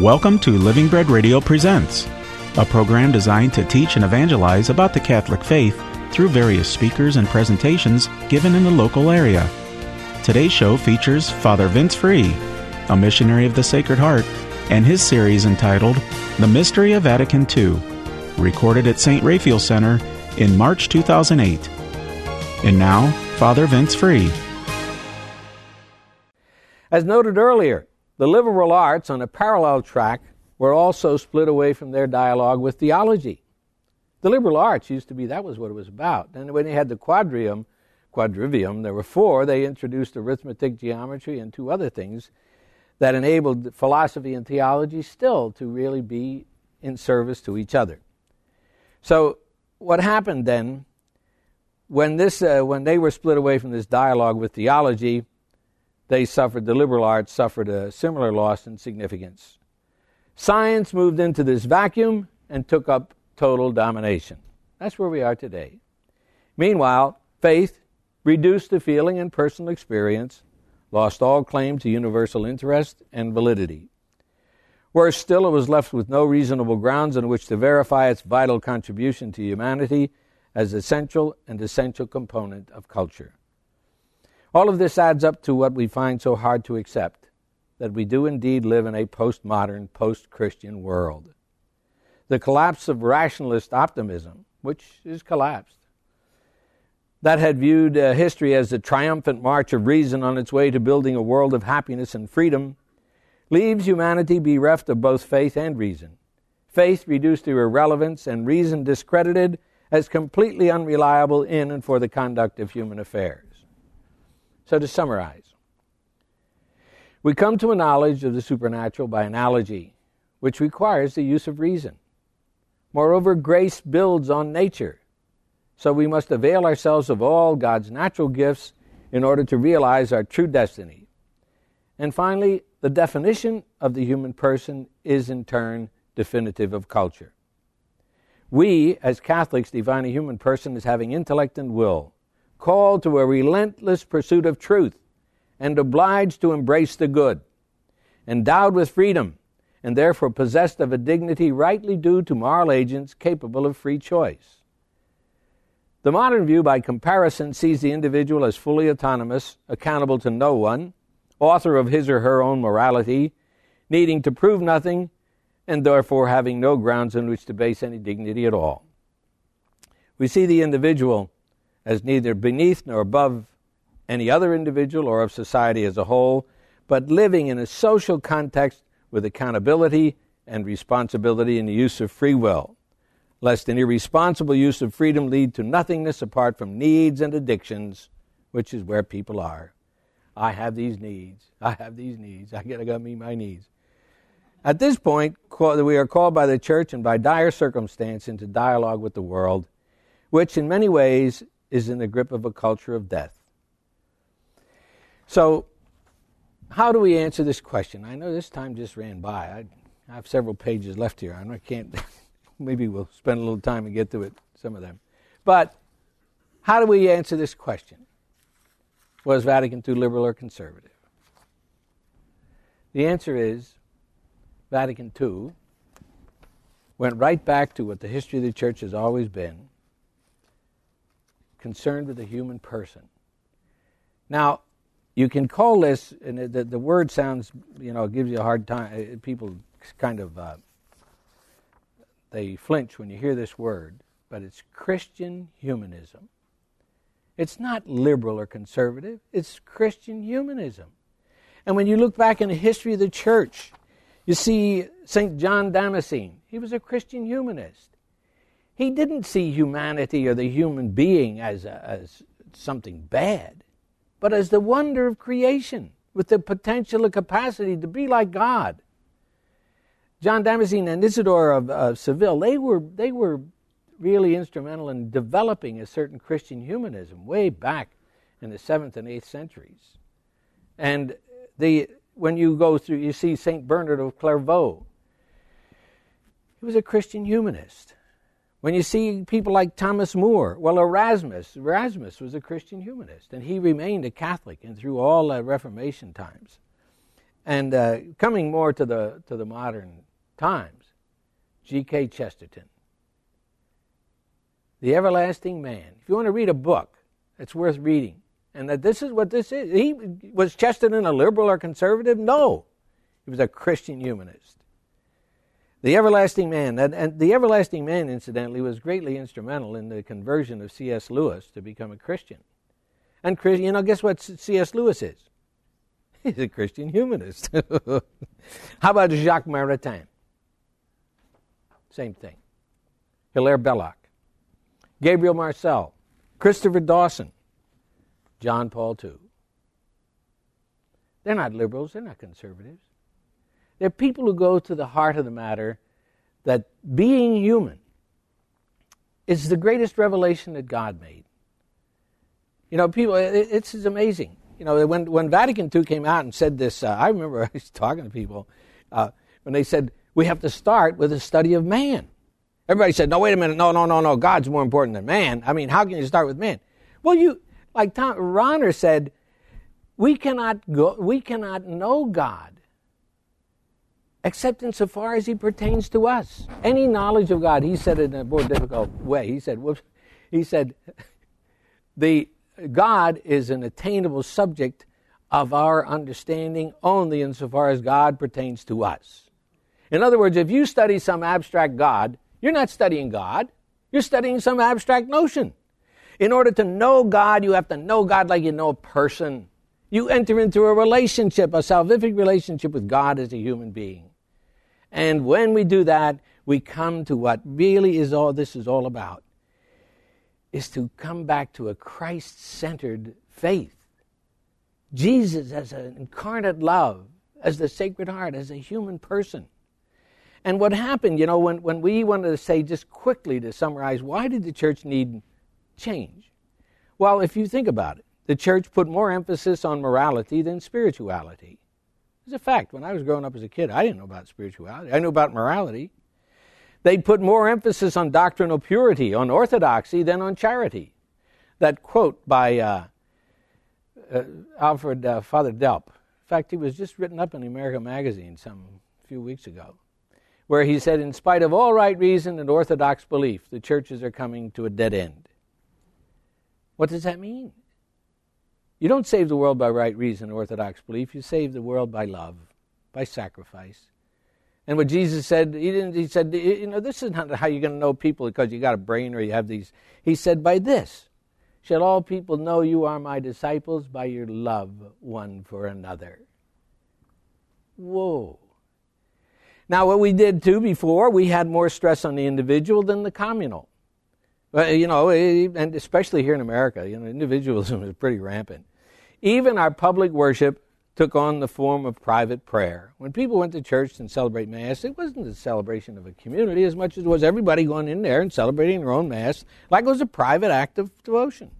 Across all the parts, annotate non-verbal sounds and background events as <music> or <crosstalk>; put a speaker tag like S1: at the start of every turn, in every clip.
S1: Welcome to Living Bread Radio Presents, a program designed to teach and evangelize about the Catholic faith through various speakers and presentations given in the local area. Today's show features Father Vince Free, a missionary of the Sacred Heart, and his series entitled The Mystery of Vatican II, recorded at St. Raphael Center in March 2008. And now, Father Vince Free.
S2: As noted earlier, the liberal arts on a parallel track were also split away from their dialogue with theology. The liberal arts used to be, that was what it was about. And when they had the quadrium, quadrivium, there were four, they introduced arithmetic, geometry, and two other things that enabled philosophy and theology still to really be in service to each other. So, what happened then, when, this, uh, when they were split away from this dialogue with theology, they suffered, the liberal arts suffered a similar loss in significance. Science moved into this vacuum and took up total domination. That's where we are today. Meanwhile, faith, reduced to feeling and personal experience, lost all claim to universal interest and validity. Worse still, it was left with no reasonable grounds on which to verify its vital contribution to humanity as essential and essential component of culture. All of this adds up to what we find so hard to accept that we do indeed live in a postmodern, post Christian world. The collapse of rationalist optimism, which is collapsed, that had viewed uh, history as the triumphant march of reason on its way to building a world of happiness and freedom, leaves humanity bereft of both faith and reason. Faith reduced to irrelevance and reason discredited as completely unreliable in and for the conduct of human affairs. So, to summarize, we come to a knowledge of the supernatural by analogy, which requires the use of reason. Moreover, grace builds on nature, so we must avail ourselves of all God's natural gifts in order to realize our true destiny. And finally, the definition of the human person is in turn definitive of culture. We, as Catholics, define a human person as having intellect and will, called to a relentless pursuit of truth and obliged to embrace the good, endowed with freedom, and therefore possessed of a dignity rightly due to moral agents capable of free choice. The modern view, by comparison, sees the individual as fully autonomous, accountable to no one, author of his or her own morality, needing to prove nothing, and therefore having no grounds on which to base any dignity at all. We see the individual as neither beneath nor above any other individual or of society as a whole, but living in a social context with accountability and responsibility in the use of free will, lest an irresponsible use of freedom lead to nothingness apart from needs and addictions, which is where people are. I have these needs. I have these needs. I gotta go meet my needs. At this point, we are called by the church and by dire circumstance into dialogue with the world, which in many ways is in the grip of a culture of death. So, how do we answer this question? I know this time just ran by. I, I have several pages left here. I can't. <laughs> maybe we'll spend a little time and get to it. Some of them, but how do we answer this question? Was Vatican II liberal or conservative? The answer is Vatican II went right back to what the history of the church has always been concerned with the human person. Now, you can call this, and the, the word sounds, you know, it gives you a hard time. People kind of, uh, they flinch when you hear this word, but it's Christian humanism. It's not liberal or conservative, it's Christian humanism. And when you look back in the history of the church, you see St. John Damascene. He was a Christian humanist. He didn't see humanity or the human being as, a, as something bad, but as the wonder of creation with the potential and capacity to be like God. John Damascene and Isidore of, of Seville, they were, they were really instrumental in developing a certain Christian humanism way back in the 7th and 8th centuries. And the, when you go through, you see St. Bernard of Clairvaux. He was a Christian humanist. When you see people like Thomas More, well, Erasmus, Erasmus was a Christian humanist, and he remained a Catholic and through all the Reformation times. And uh, coming more to the, to the modern times, G.K. Chesterton, The Everlasting Man. If you want to read a book, it's worth reading. And that this is what this is. He was Chesterton a liberal or conservative? No. He was a Christian humanist. The Everlasting Man, and, and, the Everlasting Man, incidentally, was greatly instrumental in the conversion of C.S. Lewis to become a Christian. And you know, guess what C.S. Lewis is? <laughs> He's a Christian humanist. <laughs> How about Jacques Maritain? Same thing. Hilaire Belloc, Gabriel Marcel, Christopher Dawson, John Paul II. They're not liberals, they're not conservatives. They're people who go to the heart of the matter that being human is the greatest revelation that God made. You know, people, it's, it's amazing. You know, when, when Vatican II came out and said this, uh, I remember <laughs> I was talking to people uh, when they said, we have to start with a study of man. Everybody said, no, wait a minute, no, no, no, no, God's more important than man. I mean, how can you start with man? Well, you, like Tom Rahner said, we cannot go, we cannot know God except insofar as he pertains to us. Any knowledge of God, he said it in a more difficult way. He said, whoops, he said, <laughs> the God is an attainable subject of our understanding only insofar as God pertains to us. In other words, if you study some abstract God, you're not studying God, you're studying some abstract notion. In order to know God, you have to know God like you know a person. You enter into a relationship, a salvific relationship with God as a human being. And when we do that, we come to what really is all this is all about is to come back to a Christ centered faith. Jesus as an incarnate love, as the Sacred Heart, as a human person. And what happened, you know, when, when we wanted to say just quickly to summarize, why did the church need change? Well, if you think about it, the church put more emphasis on morality than spirituality. It's a fact. When I was growing up as a kid, I didn't know about spirituality. I knew about morality. They'd put more emphasis on doctrinal purity, on orthodoxy, than on charity. That quote by uh, uh, Alfred uh, Father Delp, in fact, he was just written up in the American Magazine some few weeks ago, where he said, In spite of all right reason and orthodox belief, the churches are coming to a dead end. What does that mean? You don't save the world by right reason, orthodox belief. You save the world by love, by sacrifice. And what Jesus said, he didn't. He said, you know, this is not how you're going to know people because you got a brain or you have these. He said, by this shall all people know you are my disciples by your love one for another. Whoa. Now, what we did too before, we had more stress on the individual than the communal. You know, eh, and especially here in America, you know, individualism is pretty rampant. Even our public worship took on the form of private prayer. When people went to church and celebrate Mass, it wasn't a celebration of a community as much as it was everybody going in there and celebrating their own Mass, like it was a private act of devotion.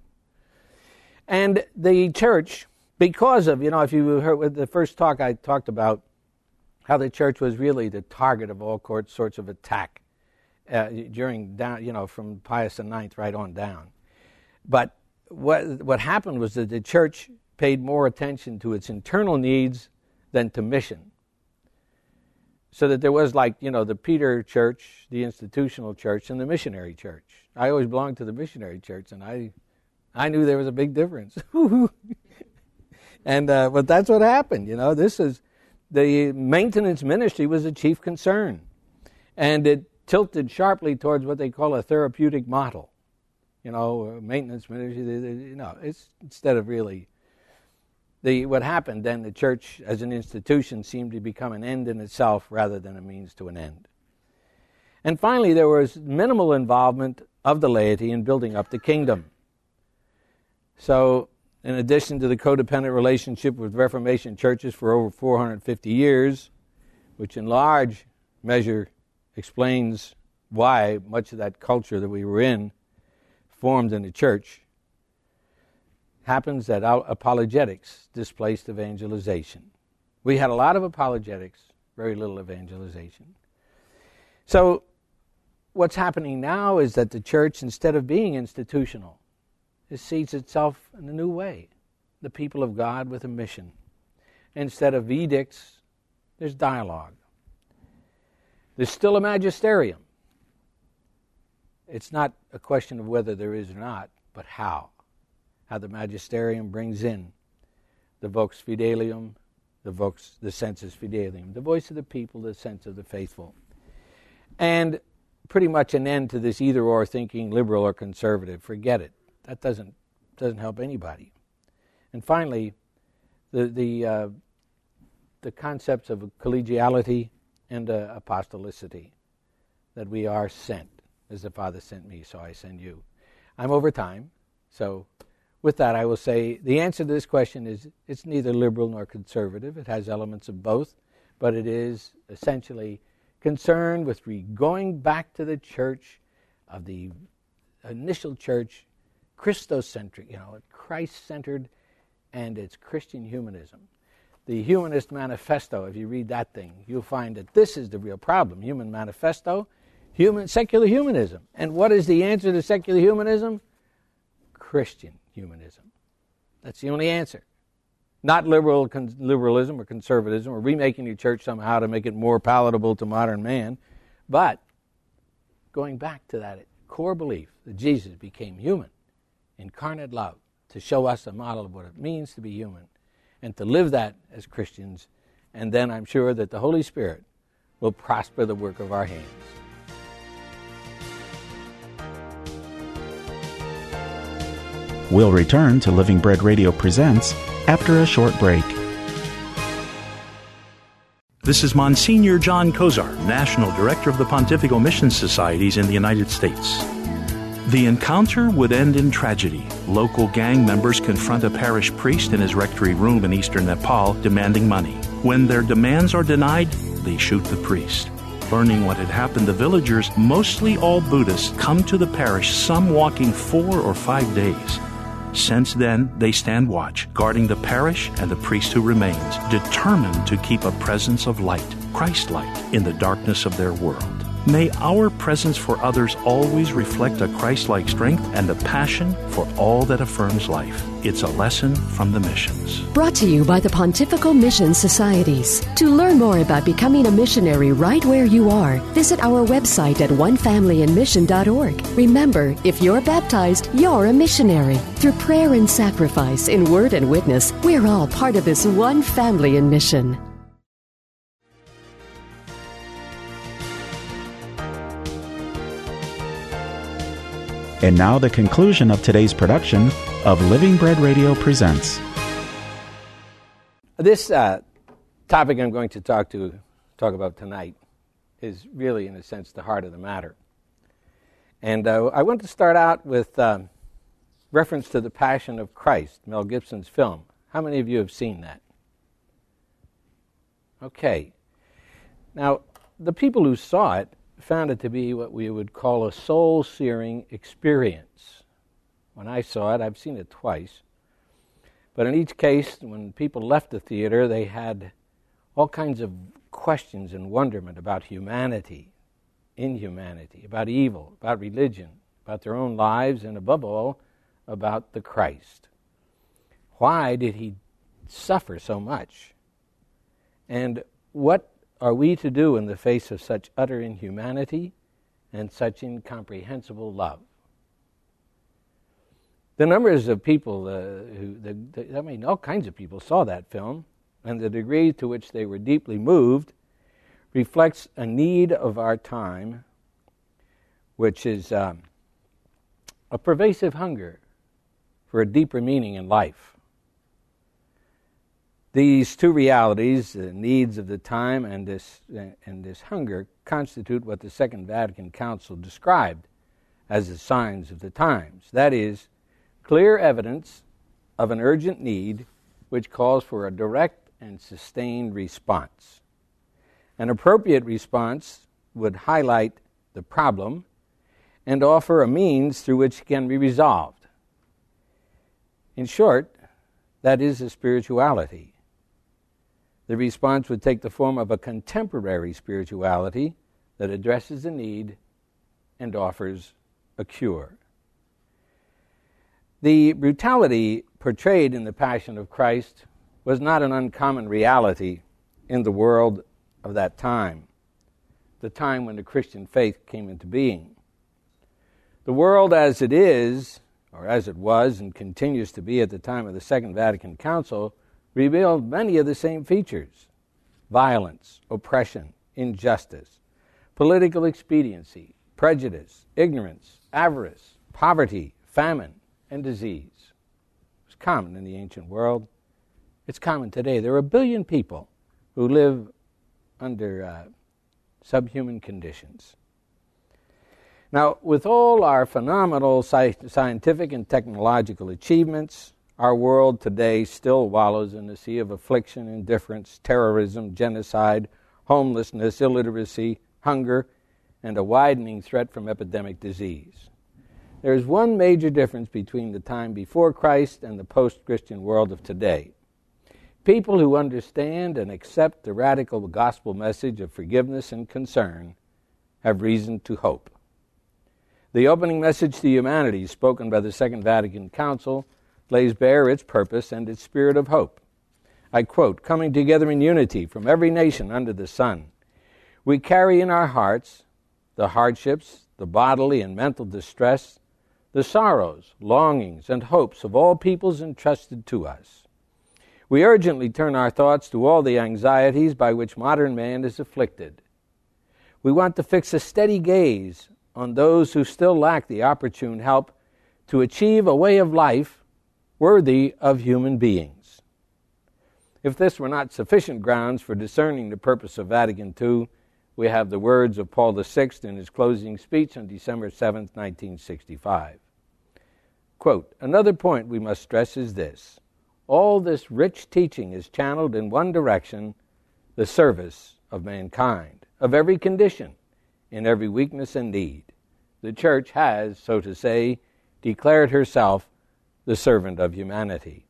S2: And the church, because of, you know, if you heard with the first talk, I talked about how the church was really the target of all sorts of attack uh, during down, you know, from Pius IX right on down. But what what happened was that the church paid more attention to its internal needs than to mission. So that there was like, you know, the Peter church, the institutional church, and the missionary church. I always belonged to the missionary church, and I, I knew there was a big difference. <laughs> and uh, but that's what happened. You know, this is the maintenance ministry was the chief concern, and it tilted sharply towards what they call a therapeutic model. You know, maintenance ministry. You know, it's instead of really the, what happened then, the church as an institution seemed to become an end in itself rather than a means to an end. And finally, there was minimal involvement of the laity in building up the kingdom. So, in addition to the codependent relationship with Reformation churches for over 450 years, which in large measure explains why much of that culture that we were in formed in the church, happens that apologetics displaced evangelization. We had a lot of apologetics, very little evangelization. So, what's happening now is that the church, instead of being institutional, it sees itself in a new way the people of God with a mission. instead of edicts, there's dialogue. There's still a magisterium. It's not a question of whether there is or not, but how. How the magisterium brings in the vox fidelium, the vox, the sensus fidelium, the voice of the people, the sense of the faithful. And pretty much an end to this either or thinking, liberal or conservative. Forget it. That doesn't, doesn't help anybody. And finally, the, the, uh, the concepts of collegiality and uh, apostolicity, that we are sent as the Father sent me, so I send you. I'm over time, so with that, I will say the answer to this question is it's neither liberal nor conservative. It has elements of both, but it is essentially concerned with re- going back to the church of the initial church, Christocentric, you know, Christ centered, and it's Christian humanism. The Humanist Manifesto, if you read that thing, you'll find that this is the real problem. Human Manifesto human, secular humanism. And what is the answer to secular humanism? Christian humanism. That's the only answer. Not liberal con- liberalism or conservatism or remaking the church somehow to make it more palatable to modern man, but going back to that core belief that Jesus became human, incarnate love, to show us a model of what it means to be human, and to live that as Christians, and then I'm sure that the Holy Spirit will prosper the work of our hands.
S1: We'll return to Living Bread Radio Presents after a short break.
S3: This is Monsignor John Kozar, National Director of the Pontifical Mission Societies in the United States. The encounter would end in tragedy. Local gang members confront a parish priest in his rectory room in eastern Nepal demanding money. When their demands are denied, they shoot the priest. Learning what had happened, the villagers, mostly all Buddhists, come to the parish, some walking four or five days. Since then, they stand watch, guarding the parish and the priest who remains, determined to keep a presence of light, Christ light, in the darkness of their world. May our presence for others always reflect a Christ like strength and a passion for all that affirms life. It's a lesson from the missions.
S4: Brought to you by the Pontifical Mission Societies. To learn more about becoming a missionary right where you are, visit our website at onefamilyinmission.org. Remember, if you're baptized, you're a missionary. Through prayer and sacrifice, in word and witness, we're all part of this one family in mission.
S1: And now the conclusion of today's production of Living Bread Radio Presents.
S2: This uh, topic I'm going to talk to talk about tonight is really, in a sense, the heart of the matter. And uh, I want to start out with uh, reference to the Passion of Christ, Mel Gibson's film. How many of you have seen that? Okay. Now, the people who saw it found it to be what we would call a soul searing experience. When I saw it, I've seen it twice. But in each case, when people left the theater, they had all kinds of questions and wonderment about humanity, inhumanity, about evil, about religion, about their own lives, and above all, about the Christ. Why did he suffer so much? And what are we to do in the face of such utter inhumanity and such incomprehensible love? The numbers of people, uh, who, the, the, I mean, all kinds of people saw that film, and the degree to which they were deeply moved reflects a need of our time, which is um, a pervasive hunger for a deeper meaning in life. These two realities, the needs of the time and this, and this hunger, constitute what the Second Vatican Council described as the signs of the times. That is, clear evidence of an urgent need which calls for a direct and sustained response. An appropriate response would highlight the problem and offer a means through which it can be resolved. In short, that is the spirituality the response would take the form of a contemporary spirituality that addresses a need and offers a cure. The brutality portrayed in the Passion of Christ was not an uncommon reality in the world of that time, the time when the Christian faith came into being. The world as it is, or as it was and continues to be at the time of the Second Vatican Council, revealed many of the same features violence, oppression, injustice, political expediency, prejudice, ignorance, avarice, poverty, famine, and disease. It was common in the ancient world. It's common today. There are a billion people who live under uh, subhuman conditions. Now, with all our phenomenal sci- scientific and technological achievements, our world today still wallows in a sea of affliction, indifference, terrorism, genocide, homelessness, illiteracy, hunger, and a widening threat from epidemic disease. There is one major difference between the time before Christ and the post Christian world of today. People who understand and accept the radical gospel message of forgiveness and concern have reason to hope. The opening message to humanity, spoken by the Second Vatican Council, lays bare its purpose and its spirit of hope. I quote Coming together in unity from every nation under the sun, we carry in our hearts the hardships, the bodily and mental distress, the sorrows, longings, and hopes of all peoples entrusted to us. We urgently turn our thoughts to all the anxieties by which modern man is afflicted. We want to fix a steady gaze on those who still lack the opportune help to achieve a way of life worthy of human beings. If this were not sufficient grounds for discerning the purpose of Vatican II, we have the words of Paul VI in his closing speech on December 7, 1965. Quote, Another point we must stress is this all this rich teaching is channeled in one direction the service of mankind, of every condition, in every weakness and need. The church has, so to say, declared herself the servant of humanity.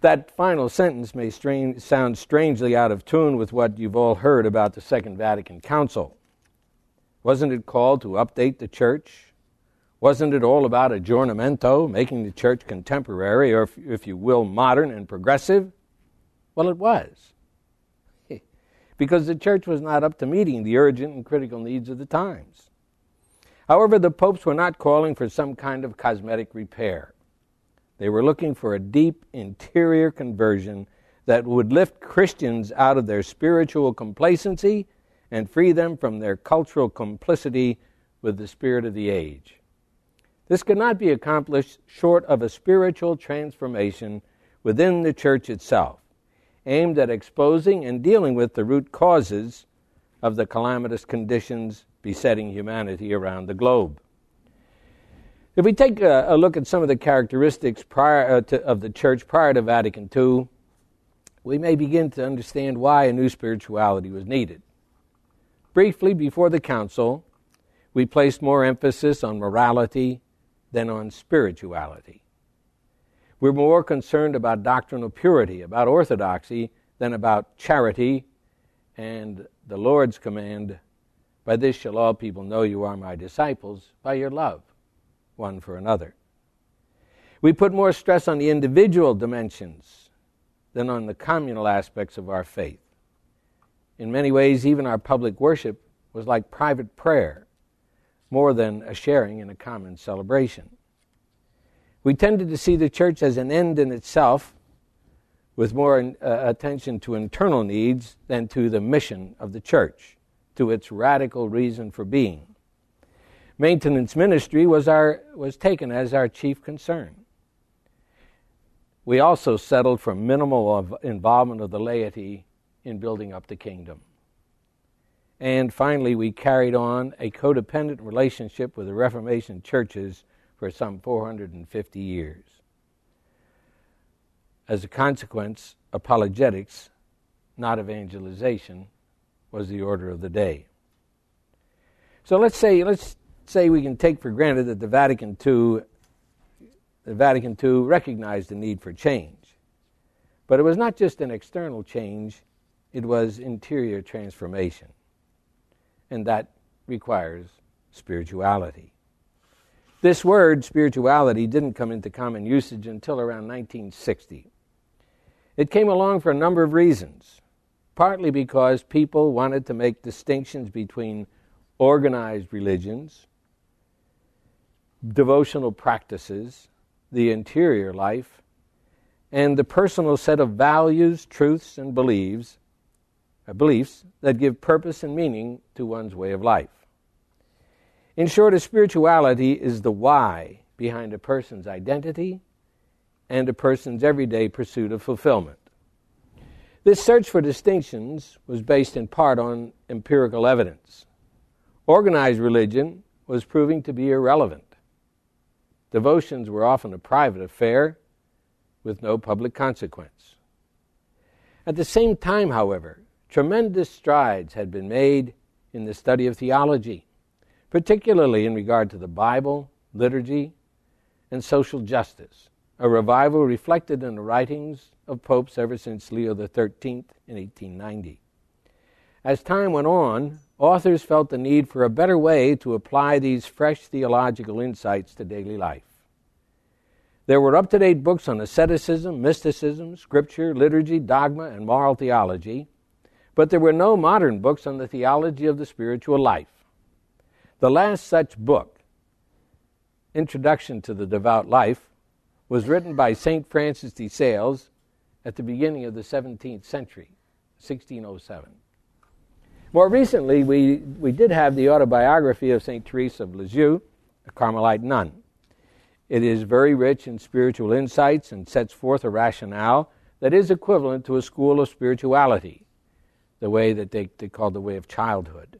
S2: That final sentence may strange, sound strangely out of tune with what you've all heard about the Second Vatican Council. Wasn't it called to update the church, wasn't it all about aggiornamento, making the church contemporary, or if, if you will, modern and progressive? Well, it was. <laughs> because the church was not up to meeting the urgent and critical needs of the times. However, the popes were not calling for some kind of cosmetic repair. They were looking for a deep interior conversion that would lift Christians out of their spiritual complacency and free them from their cultural complicity with the spirit of the age. This could not be accomplished short of a spiritual transformation within the church itself, aimed at exposing and dealing with the root causes of the calamitous conditions besetting humanity around the globe. If we take a, a look at some of the characteristics prior uh, to, of the church prior to Vatican II, we may begin to understand why a new spirituality was needed. Briefly, before the council, we placed more emphasis on morality than on spirituality. We're more concerned about doctrinal purity, about orthodoxy, than about charity and the Lord's command By this shall all people know you are my disciples, by your love one for another. We put more stress on the individual dimensions than on the communal aspects of our faith. In many ways, even our public worship was like private prayer more than a sharing in a common celebration. We tended to see the church as an end in itself, with more uh, attention to internal needs than to the mission of the church, to its radical reason for being. Maintenance ministry was, our, was taken as our chief concern. We also settled for minimal involvement of the laity in building up the kingdom. And finally, we carried on a codependent relationship with the Reformation churches for some 450 years. As a consequence, apologetics, not evangelization, was the order of the day. So let's say let's say we can take for granted that the Vatican II the Vatican II recognized the need for change. But it was not just an external change, it was interior transformation and that requires spirituality. This word, spirituality, didn't come into common usage until around 1960. It came along for a number of reasons, partly because people wanted to make distinctions between organized religions, devotional practices, the interior life, and the personal set of values, truths, and beliefs, uh, beliefs that give purpose and meaning to one's way of life. In short, a spirituality is the why behind a person's identity and a person's everyday pursuit of fulfillment. This search for distinctions was based in part on empirical evidence. Organized religion was proving to be irrelevant. Devotions were often a private affair with no public consequence. At the same time, however, tremendous strides had been made in the study of theology, particularly in regard to the Bible, liturgy, and social justice, a revival reflected in the writings of popes ever since Leo XIII in 1890. As time went on, authors felt the need for a better way to apply these fresh theological insights to daily life. There were up to date books on asceticism, mysticism, scripture, liturgy, dogma, and moral theology, but there were no modern books on the theology of the spiritual life. The last such book, Introduction to the Devout Life, was written by St. Francis de Sales at the beginning of the 17th century, 1607. More recently, we, we did have the autobiography of St. Teresa of Lisieux, a Carmelite nun. It is very rich in spiritual insights and sets forth a rationale that is equivalent to a school of spirituality, the way that they, they call the way of childhood.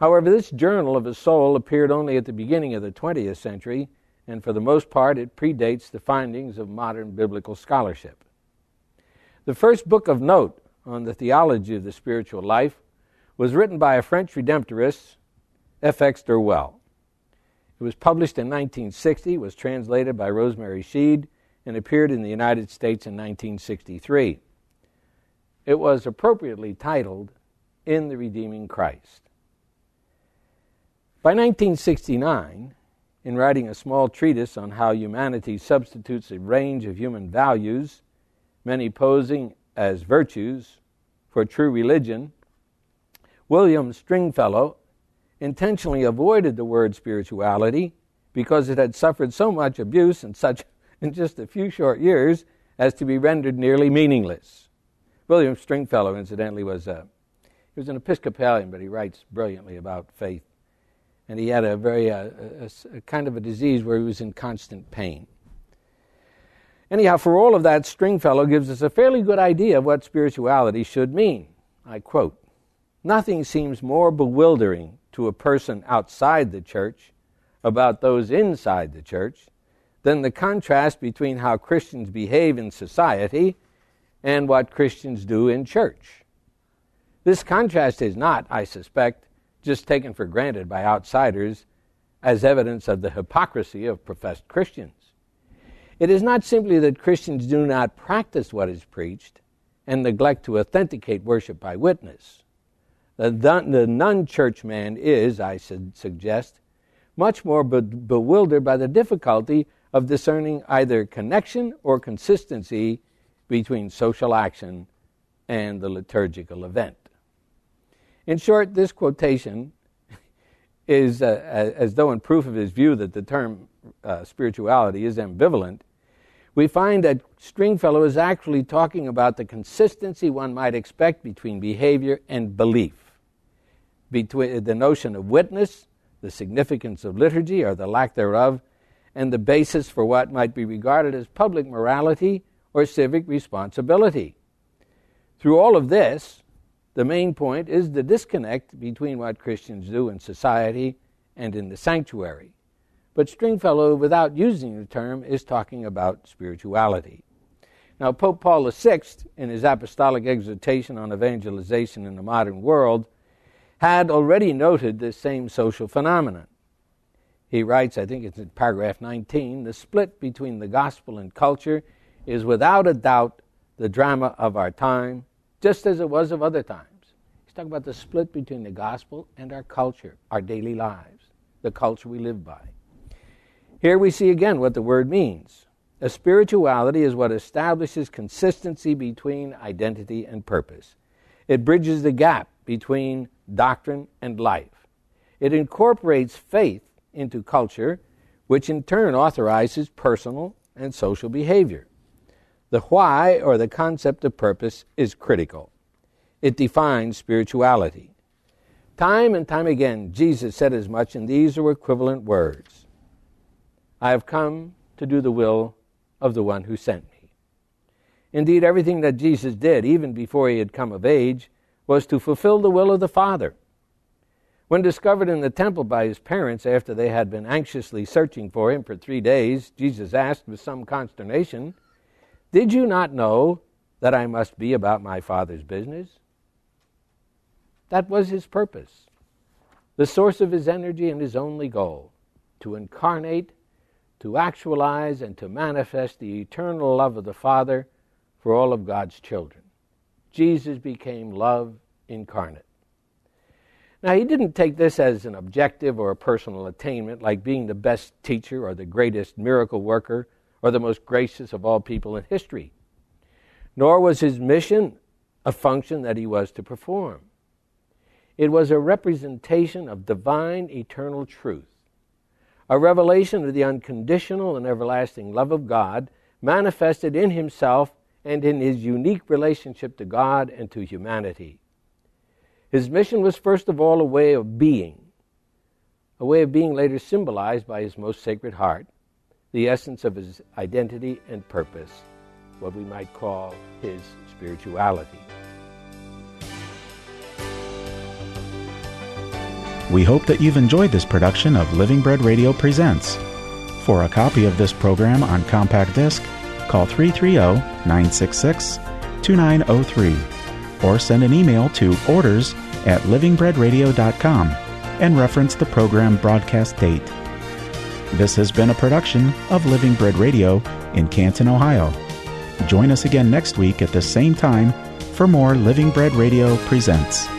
S2: However, this journal of a soul appeared only at the beginning of the 20th century, and for the most part, it predates the findings of modern biblical scholarship. The first book of note on the theology of the spiritual life was written by a French redemptorist, F.X. Durrwell. It was published in 1960, was translated by Rosemary Sheed, and appeared in the United States in 1963. It was appropriately titled In the Redeeming Christ. By 1969, in writing a small treatise on how humanity substitutes a range of human values, many posing as virtues, for true religion, William Stringfellow intentionally avoided the word spirituality because it had suffered so much abuse in such <laughs> in just a few short years as to be rendered nearly meaningless. William Stringfellow, incidentally, was a he was an Episcopalian, but he writes brilliantly about faith, and he had a very uh, a, a kind of a disease where he was in constant pain. Anyhow, for all of that, Stringfellow gives us a fairly good idea of what spirituality should mean. I quote Nothing seems more bewildering to a person outside the church about those inside the church than the contrast between how Christians behave in society and what Christians do in church. This contrast is not, I suspect, just taken for granted by outsiders as evidence of the hypocrisy of professed Christians. It is not simply that Christians do not practice what is preached and neglect to authenticate worship by witness. The, the non church man is, I should suggest, much more be- bewildered by the difficulty of discerning either connection or consistency between social action and the liturgical event. In short, this quotation is uh, as though in proof of his view that the term uh, spirituality is ambivalent, we find that Stringfellow is actually talking about the consistency one might expect between behavior and belief between the notion of witness, the significance of liturgy or the lack thereof, and the basis for what might be regarded as public morality or civic responsibility. Through all of this, the main point is the disconnect between what Christians do in society and in the sanctuary. But Stringfellow, without using the term, is talking about spirituality. Now, Pope Paul VI, in his apostolic exhortation on evangelization in the modern world, had already noted this same social phenomenon. He writes, I think it's in paragraph 19, the split between the gospel and culture is without a doubt the drama of our time, just as it was of other times. He's talking about the split between the gospel and our culture, our daily lives, the culture we live by. Here we see again what the word means. A spirituality is what establishes consistency between identity and purpose. It bridges the gap between doctrine and life. It incorporates faith into culture, which in turn authorizes personal and social behavior. The why, or the concept of purpose, is critical. It defines spirituality. Time and time again, Jesus said as much, and these are equivalent words I have come to do the will of the one who sent me. Indeed, everything that Jesus did, even before he had come of age, was to fulfill the will of the Father. When discovered in the temple by his parents after they had been anxiously searching for him for three days, Jesus asked with some consternation, Did you not know that I must be about my Father's business? That was his purpose, the source of his energy and his only goal to incarnate, to actualize, and to manifest the eternal love of the Father for all of God's children. Jesus became love incarnate. Now, he didn't take this as an objective or a personal attainment, like being the best teacher or the greatest miracle worker or the most gracious of all people in history. Nor was his mission a function that he was to perform. It was a representation of divine eternal truth, a revelation of the unconditional and everlasting love of God manifested in himself and in his unique relationship to God and to humanity. His mission was first of all a way of being, a way of being later symbolized by his most sacred heart, the essence of his identity and purpose, what we might call his spirituality.
S1: We hope that you've enjoyed this production of Living Bread Radio Presents. For a copy of this program on compact disc, call 330 966 2903 or send an email to orders at livingbreadradio.com and reference the program broadcast date. This has been a production of Living Bread Radio in Canton, Ohio. Join us again next week at the same time for more Living Bread Radio Presents.